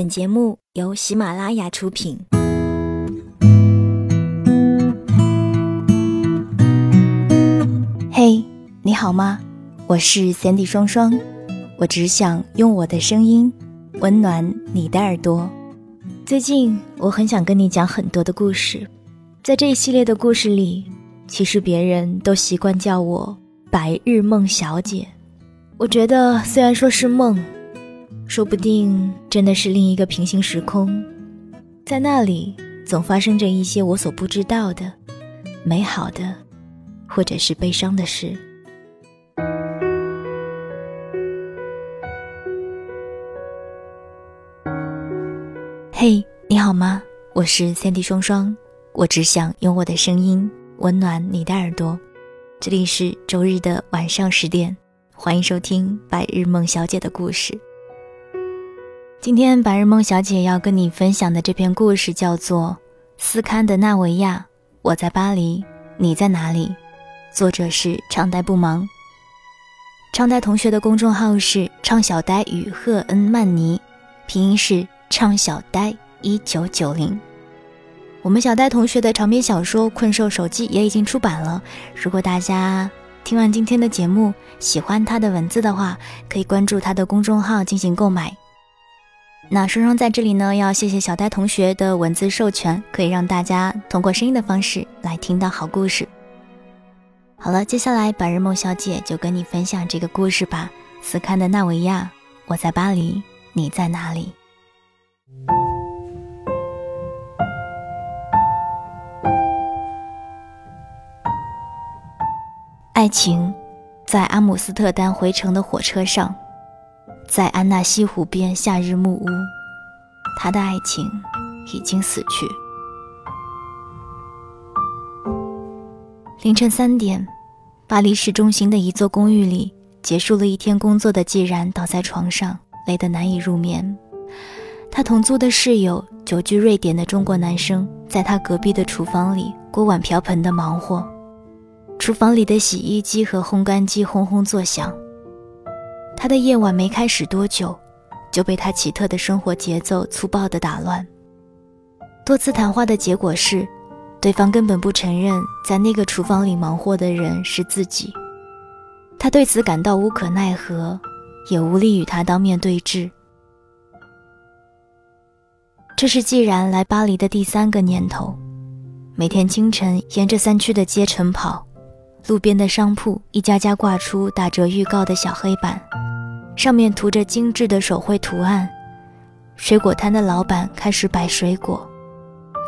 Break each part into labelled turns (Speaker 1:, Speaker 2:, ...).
Speaker 1: 本节目由喜马拉雅出品。嘿，你好吗？我是 Sandy 双双，我只想用我的声音温暖你的耳朵。最近我很想跟你讲很多的故事，在这一系列的故事里，其实别人都习惯叫我白日梦小姐。我觉得虽然说是梦。说不定真的是另一个平行时空，在那里总发生着一些我所不知道的美好的，或者是悲伤的事。嘿，你好吗？我是三 D 双双，我只想用我的声音温暖你的耳朵。这里是周日的晚上十点，欢迎收听白日梦小姐的故事。今天白日梦小姐要跟你分享的这篇故事叫做《斯堪的纳维亚》，我在巴黎，你在哪里？作者是畅呆不忙。畅呆同学的公众号是畅小呆与赫恩曼尼，拼音是畅小呆一九九零。我们小呆同学的长篇小说《困兽手记》也已经出版了。如果大家听完今天的节目，喜欢他的文字的话，可以关注他的公众号进行购买。那双双在这里呢，要谢谢小呆同学的文字授权，可以让大家通过声音的方式来听到好故事。好了，接下来白日梦小姐就跟你分享这个故事吧。斯堪的纳维亚，我在巴黎，你在哪里？爱情，在阿姆斯特丹回程的火车上。在安纳西湖边，夏日木屋，他的爱情已经死去。凌晨三点，巴黎市中心的一座公寓里，结束了一天工作的季然倒在床上，累得难以入眠。他同租的室友，久居瑞典的中国男生，在他隔壁的厨房里锅碗瓢盆的忙活，厨房里的洗衣机和烘干机轰轰作响。他的夜晚没开始多久，就被他奇特的生活节奏粗暴地打乱。多次谈话的结果是，对方根本不承认在那个厨房里忙活的人是自己。他对此感到无可奈何，也无力与他当面对质。这是既然来巴黎的第三个年头，每天清晨沿着三区的街晨跑，路边的商铺一家家挂出打折预告的小黑板。上面涂着精致的手绘图案，水果摊的老板开始摆水果，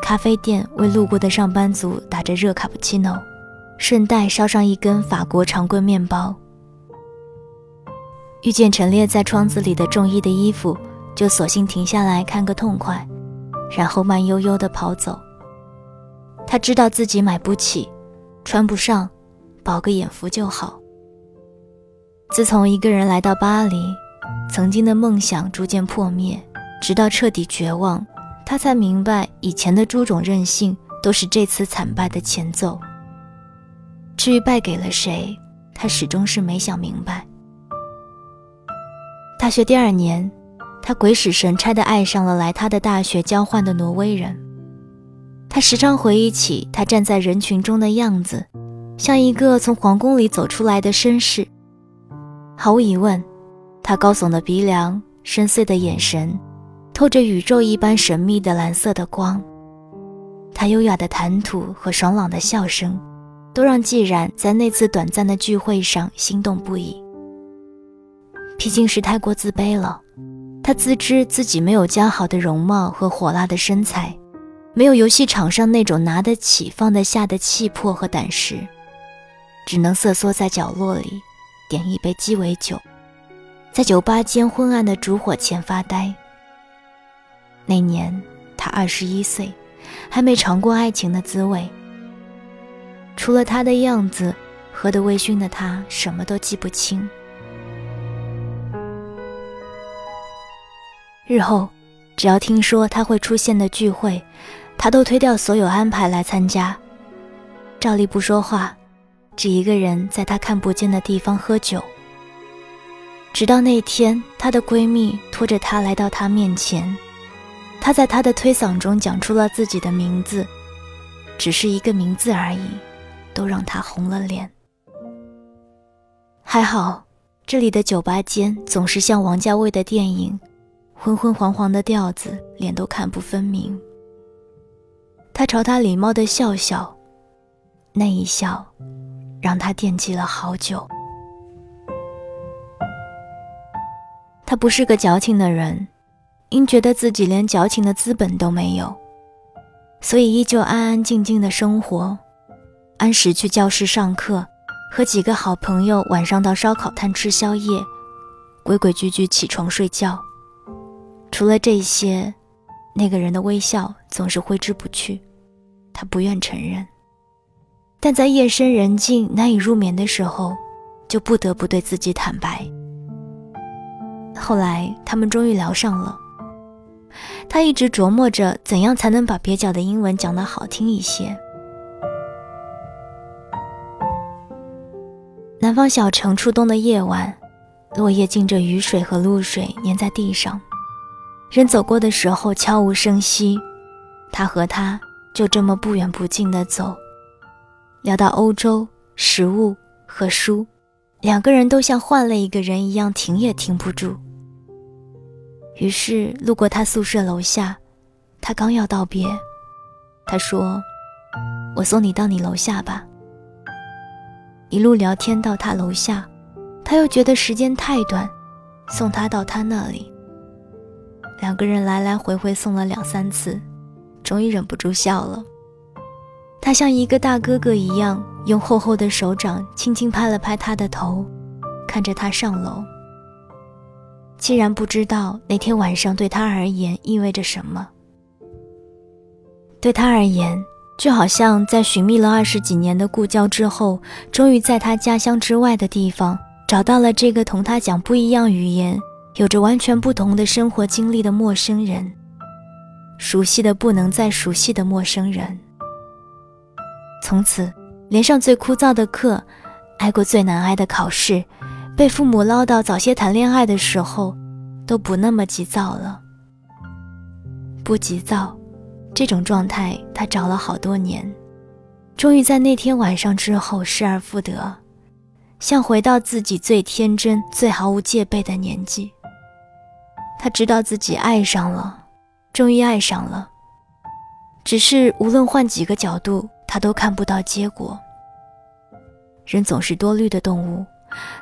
Speaker 1: 咖啡店为路过的上班族打着热卡布奇诺，顺带捎上一根法国长棍面包。遇见陈列在窗子里的中衣的衣服，就索性停下来看个痛快，然后慢悠悠地跑走。他知道自己买不起，穿不上，饱个眼福就好。自从一个人来到巴黎，曾经的梦想逐渐破灭，直到彻底绝望，他才明白以前的诸种任性都是这次惨败的前奏。至于败给了谁，他始终是没想明白。大学第二年，他鬼使神差地爱上了来他的大学交换的挪威人。他时常回忆起他站在人群中的样子，像一个从皇宫里走出来的绅士。毫无疑问，他高耸的鼻梁、深邃的眼神，透着宇宙一般神秘的蓝色的光。他优雅的谈吐和爽朗的笑声，都让季然在那次短暂的聚会上心动不已。毕竟是太过自卑了，他自知自己没有姣好的容貌和火辣的身材，没有游戏场上那种拿得起放得下的气魄和胆识，只能瑟缩在角落里。点一杯鸡尾酒，在酒吧间昏暗的烛火前发呆。那年他二十一岁，还没尝过爱情的滋味。除了他的样子，喝得微醺的他什么都记不清。日后，只要听说他会出现的聚会，他都推掉所有安排来参加，照例不说话。只一个人在她看不见的地方喝酒，直到那天，她的闺蜜拖着她来到她面前，她在他的推搡中讲出了自己的名字，只是一个名字而已，都让他红了脸。还好，这里的酒吧间总是像王家卫的电影，昏昏黄黄的调子，脸都看不分明。他朝他礼貌的笑笑，那一笑，让他惦记了好久。他不是个矫情的人。因觉得自己连矫情的资本都没有，所以依旧安安静静的生活，按时去教室上课，和几个好朋友晚上到烧烤摊吃宵夜，规规矩矩起床睡觉。除了这些，那个人的微笑总是挥之不去，他不愿承认。但在夜深人静难以入眠的时候，就不得不对自己坦白。后来他们终于聊上了。他一直琢磨着怎样才能把蹩脚的英文讲得好听一些。南方小城初冬的夜晚，落叶浸着雨水和露水粘在地上，人走过的时候悄无声息。他和他就这么不远不近地走，聊到欧洲、食物和书，两个人都像换了一个人一样，停也停不住。于是路过他宿舍楼下，他刚要道别，他说：“我送你到你楼下吧。”一路聊天到他楼下，他又觉得时间太短，送他到他那里。两个人来来回回送了两三次，终于忍不住笑了。他像一个大哥哥一样，用厚厚的手掌轻轻拍了拍他的头，看着他上楼。既然不知道那天晚上对他而言意味着什么，对他而言，就好像在寻觅了二十几年的故交之后，终于在他家乡之外的地方找到了这个同他讲不一样语言、有着完全不同的生活经历的陌生人，熟悉的不能再熟悉的陌生人。从此，连上最枯燥的课，挨过最难挨的考试。被父母唠叨早些谈恋爱的时候，都不那么急躁了。不急躁，这种状态他找了好多年，终于在那天晚上之后失而复得，像回到自己最天真、最毫无戒备的年纪。他知道自己爱上了，终于爱上了，只是无论换几个角度，他都看不到结果。人总是多虑的动物。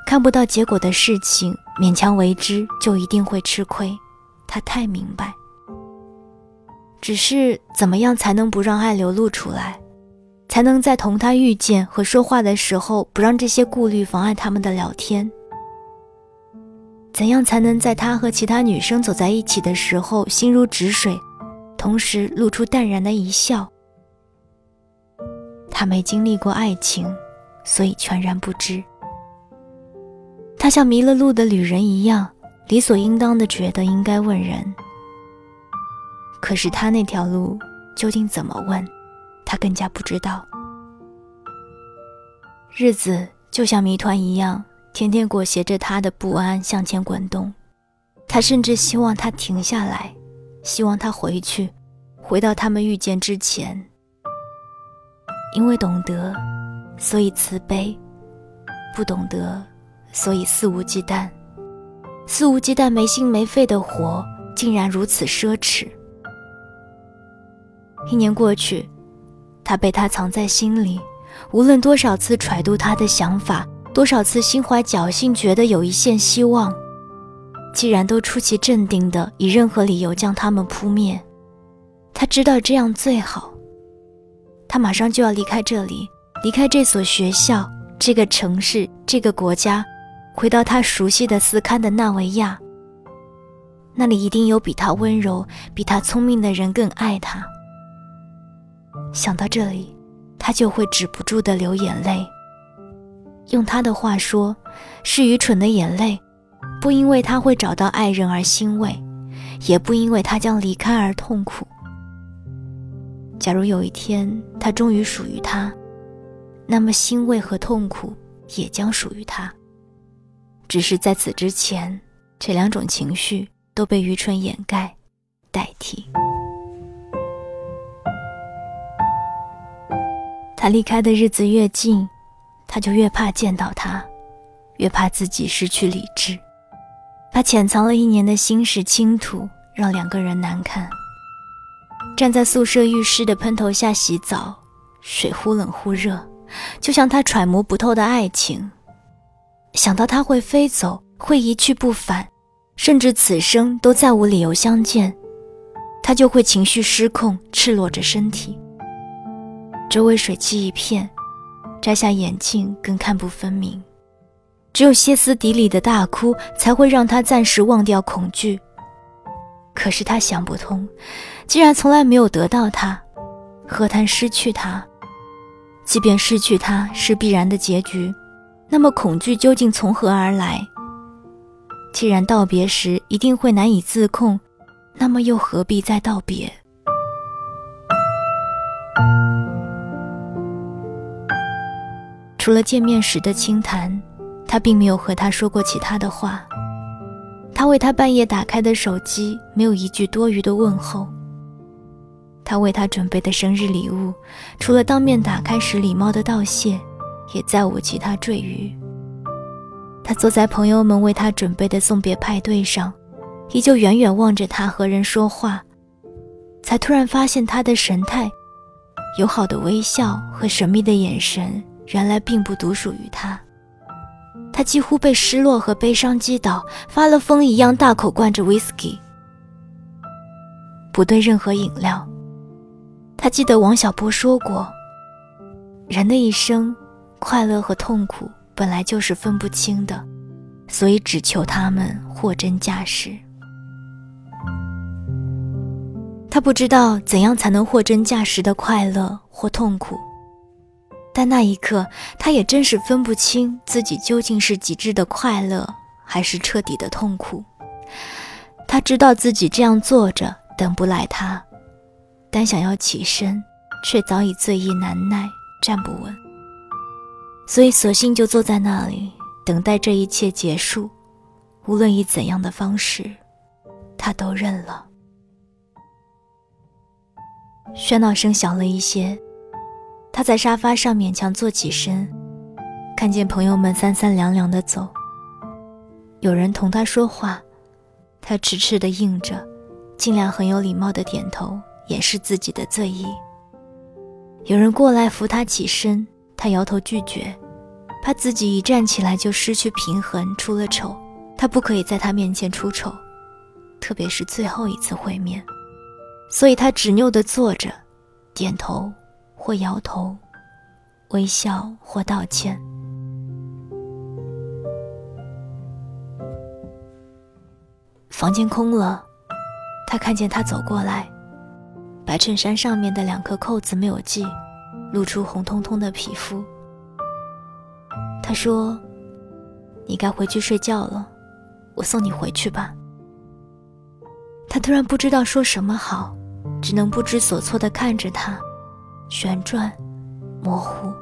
Speaker 1: 看不到结果的事情，勉强为之就一定会吃亏。他太明白。只是怎么样才能不让爱流露出来，才能在同他遇见和说话的时候，不让这些顾虑妨碍他们的聊天？怎样才能在他和其他女生走在一起的时候心如止水，同时露出淡然的一笑？他没经历过爱情，所以全然不知。他像迷了路的旅人一样，理所应当的觉得应该问人。可是他那条路究竟怎么问，他更加不知道。日子就像谜团一样，天天裹挟着他的不安向前滚动。他甚至希望他停下来，希望他回去，回到他们遇见之前。因为懂得，所以慈悲；不懂得。所以肆无忌惮，肆无忌惮、没心没肺的活，竟然如此奢侈。一年过去，他被他藏在心里，无论多少次揣度他的想法，多少次心怀侥幸，觉得有一线希望，既然都出奇镇定的以任何理由将他们扑灭，他知道这样最好。他马上就要离开这里，离开这所学校，这个城市，这个国家。回到他熟悉的斯堪的纳维亚，那里一定有比他温柔、比他聪明的人更爱他。想到这里，他就会止不住的流眼泪。用他的话说，是愚蠢的眼泪，不因为他会找到爱人而欣慰，也不因为他将离开而痛苦。假如有一天他终于属于他，那么欣慰和痛苦也将属于他。只是在此之前，这两种情绪都被愚蠢掩盖、代替。他离开的日子越近，他就越怕见到他，越怕自己失去理智。他潜藏了一年的心事倾吐，让两个人难堪。站在宿舍浴室的喷头下洗澡，水忽冷忽热，就像他揣摩不透的爱情。想到他会飞走，会一去不返，甚至此生都再无理由相见，他就会情绪失控，赤裸着身体。周围水汽一片，摘下眼镜更看不分明。只有歇斯底里的大哭，才会让他暂时忘掉恐惧。可是他想不通，既然从来没有得到他，何谈失去他？即便失去他是必然的结局，那么恐惧究竟从何而来？既然道别时一定会难以自控，那么又何必再道别？除了见面时的轻谈，他并没有和他说过其他的话。他为他半夜打开的手机，没有一句多余的问候。他为他准备的生日礼物，除了当面打开时礼貌的道谢，也再无其他赘余。他坐在朋友们为他准备的送别派对上，依旧远远望着他和人说话，才突然发现他的神态、友好的微笑和神秘的眼神。原来并不独属于他，他几乎被失落和悲伤击倒，发了疯一样大口灌着 whisky，不对任何饮料。他记得王小波说过：“人的一生，快乐和痛苦本来就是分不清的，所以只求他们货真价实。”他不知道怎样才能货真价实的快乐或痛苦。但那一刻，他也真是分不清自己究竟是极致的快乐，还是彻底的痛苦。他知道自己这样坐着等不来他，但想要起身，却早已醉意难耐，站不稳。所以索性就坐在那里，等待这一切结束。无论以怎样的方式，他都认了。喧闹声小了一些。他在沙发上勉强坐起身，看见朋友们三三两两的走。有人同他说话，他痴痴的应着，尽量很有礼貌的点头，掩饰自己的醉意。有人过来扶他起身，他摇头拒绝，怕自己一站起来就失去平衡，出了丑。他不可以在他面前出丑，特别是最后一次会面，所以他执拗地坐着，点头。或摇头，微笑或道歉。房间空了，他看见他走过来，白衬衫上面的两颗扣子没有系，露出红彤彤的皮肤。他说：“你该回去睡觉了，我送你回去吧。”他突然不知道说什么好，只能不知所措地看着他。旋转，模糊，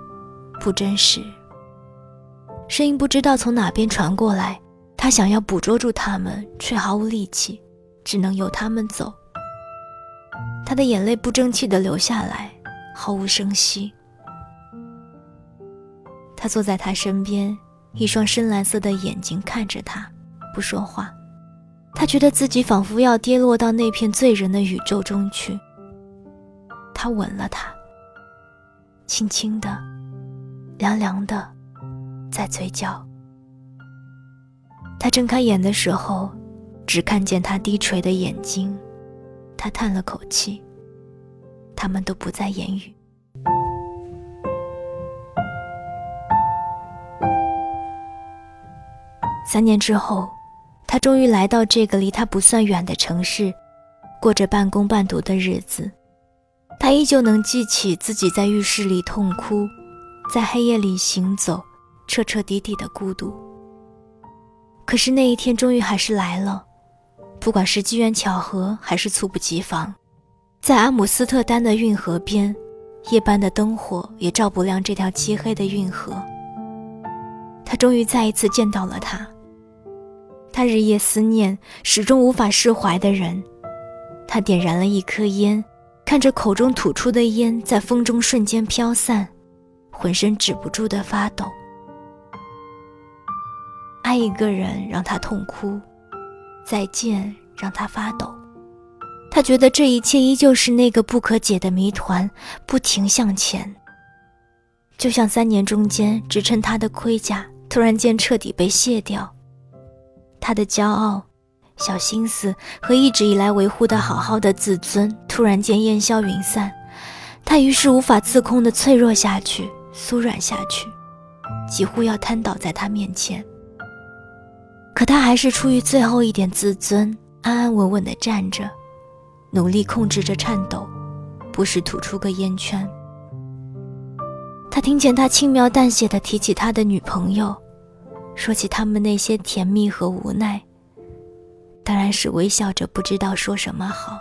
Speaker 1: 不真实。声音不知道从哪边传过来，他想要捕捉住他们，却毫无力气，只能由他们走。他的眼泪不争气地流下来，毫无声息。他坐在他身边，一双深蓝色的眼睛看着他，不说话。他觉得自己仿佛要跌落到那片醉人的宇宙中去。他吻了他。轻轻的，凉凉的，在嘴角。他睁开眼的时候，只看见他低垂的眼睛。他叹了口气。他们都不再言语。三年之后，他终于来到这个离他不算远的城市，过着半工半读的日子。他依旧能记起自己在浴室里痛哭，在黑夜里行走，彻彻底底的孤独。可是那一天终于还是来了，不管是机缘巧合还是猝不及防，在阿姆斯特丹的运河边，夜班的灯火也照不亮这条漆黑的运河。他终于再一次见到了他，他日夜思念、始终无法释怀的人。他点燃了一颗烟。看着口中吐出的烟在风中瞬间飘散，浑身止不住的发抖。爱一个人让他痛哭，再见让他发抖。他觉得这一切依旧是那个不可解的谜团，不停向前。就像三年中间支撑他的盔甲突然间彻底被卸掉，他的骄傲、小心思和一直以来维护的好好的自尊突然间烟消云散，他于是无法自控的脆弱下去，酥软下去，几乎要瘫倒在他面前。可他还是出于最后一点自尊，安安稳稳地站着，努力控制着颤抖，不时吐出个烟圈。他听见他轻描淡写地提起他的女朋友，说起他们那些甜蜜和无奈，当然是微笑着，不知道说什么好。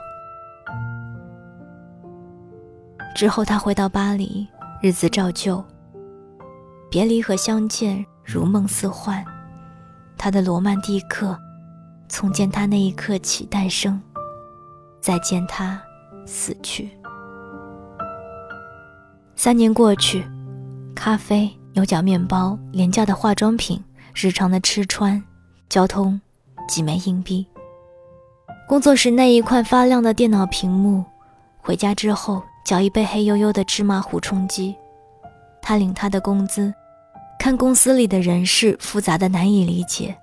Speaker 1: 之后他回到巴黎，日子照旧，别离和相见如梦似幻。他的罗曼蒂克，从见他那一刻起诞生，再见他死去。三年过去，咖啡、牛角面包、廉价的化妆品、日常的吃穿、交通、几枚硬币。工作时那一块发亮的电脑屏幕，回家之后搅一杯黑黝黝的芝麻糊充饥。他领他的工资。看公司里的人事复杂的难以理解。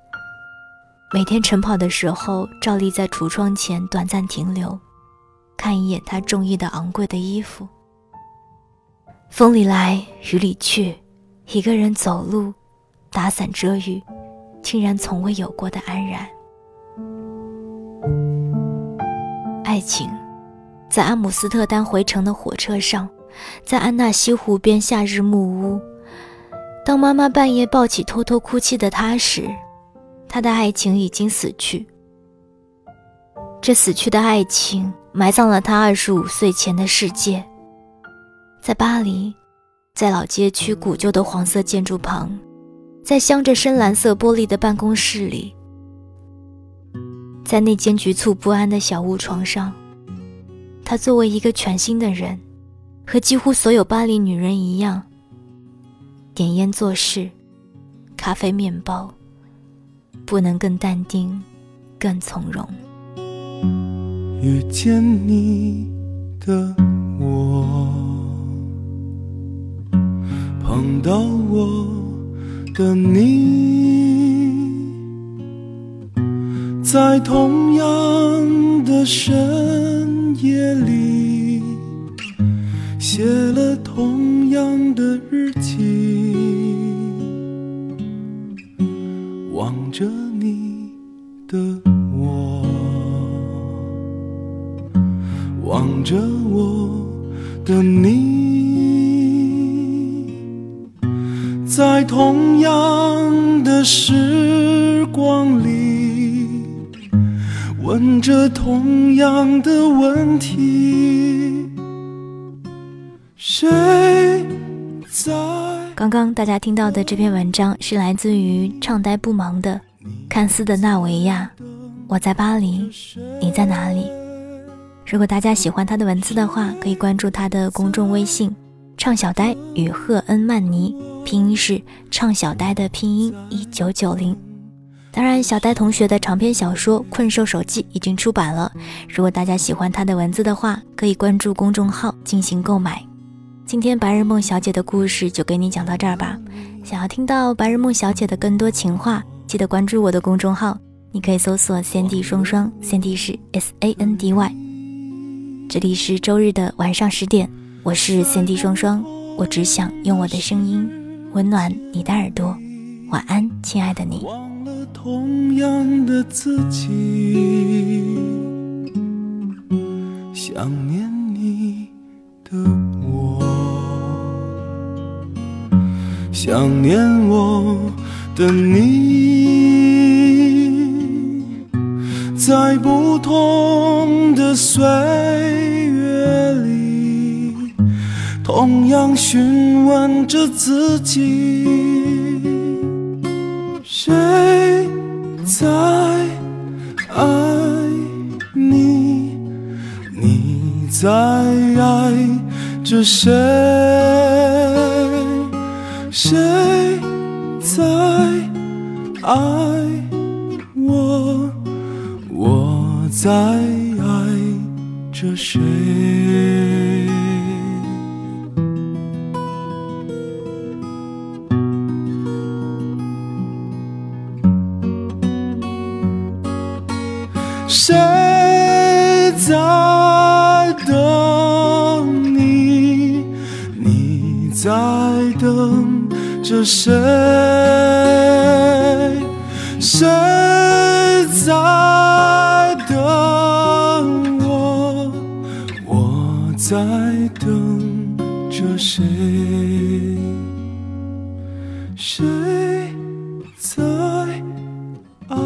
Speaker 1: 每天晨跑的时候，照例在橱窗前短暂停留，看一眼他中意的昂贵的衣服。风里来雨里去，一个人走路，打伞遮雨，竟然从未有过的安然。爱情，在阿姆斯特丹回程的火车上，在安纳西湖边夏日木屋。当妈妈半夜抱起偷偷哭泣的他时，他的爱情已经死去。这死去的爱情埋葬了他二十五岁前的世界。在巴黎，在老街区古旧的黄色建筑旁，在镶着深蓝色玻璃的办公室里，在那间局促不安的小屋床上，他作为一个全新的人，和几乎所有巴黎女人一样。点烟做事，咖啡面包，不能更淡定，更从容。
Speaker 2: 遇见你的我，碰到我的你，在同样的深夜里，写了同样的日记。着你的我，望着我的你，在同样的时光里，问着同样的问题，谁在？
Speaker 1: 刚刚大家听到的这篇文章是来自于唱呆不忙的看似的纳维亚。我在巴黎，你在哪里？如果大家喜欢他的文字的话，可以关注他的公众微信“唱小呆与赫恩曼尼”，拼音是“唱小呆”的拼音一九九零。当然，小呆同学的长篇小说《困兽手记》已经出版了。如果大家喜欢他的文字的话，可以关注公众号进行购买。今天白日梦小姐的故事就给你讲到这儿吧。想要听到白日梦小姐的更多情话，记得关注我的公众号，你可以搜索“三 D 双双”，三 D 是 S A N D Y。这里是周日的晚上十点，我是三 D 双双，我只想用我的声音温暖你的耳朵。晚安，亲爱的你。
Speaker 2: 忘了同样的自己，想念你的。想念我的你，在不同的岁月里，同样询问着自己：谁在爱你？你在爱着谁？谁在爱我？我在爱着谁？谁？谁在等我？我在等着谁？谁在爱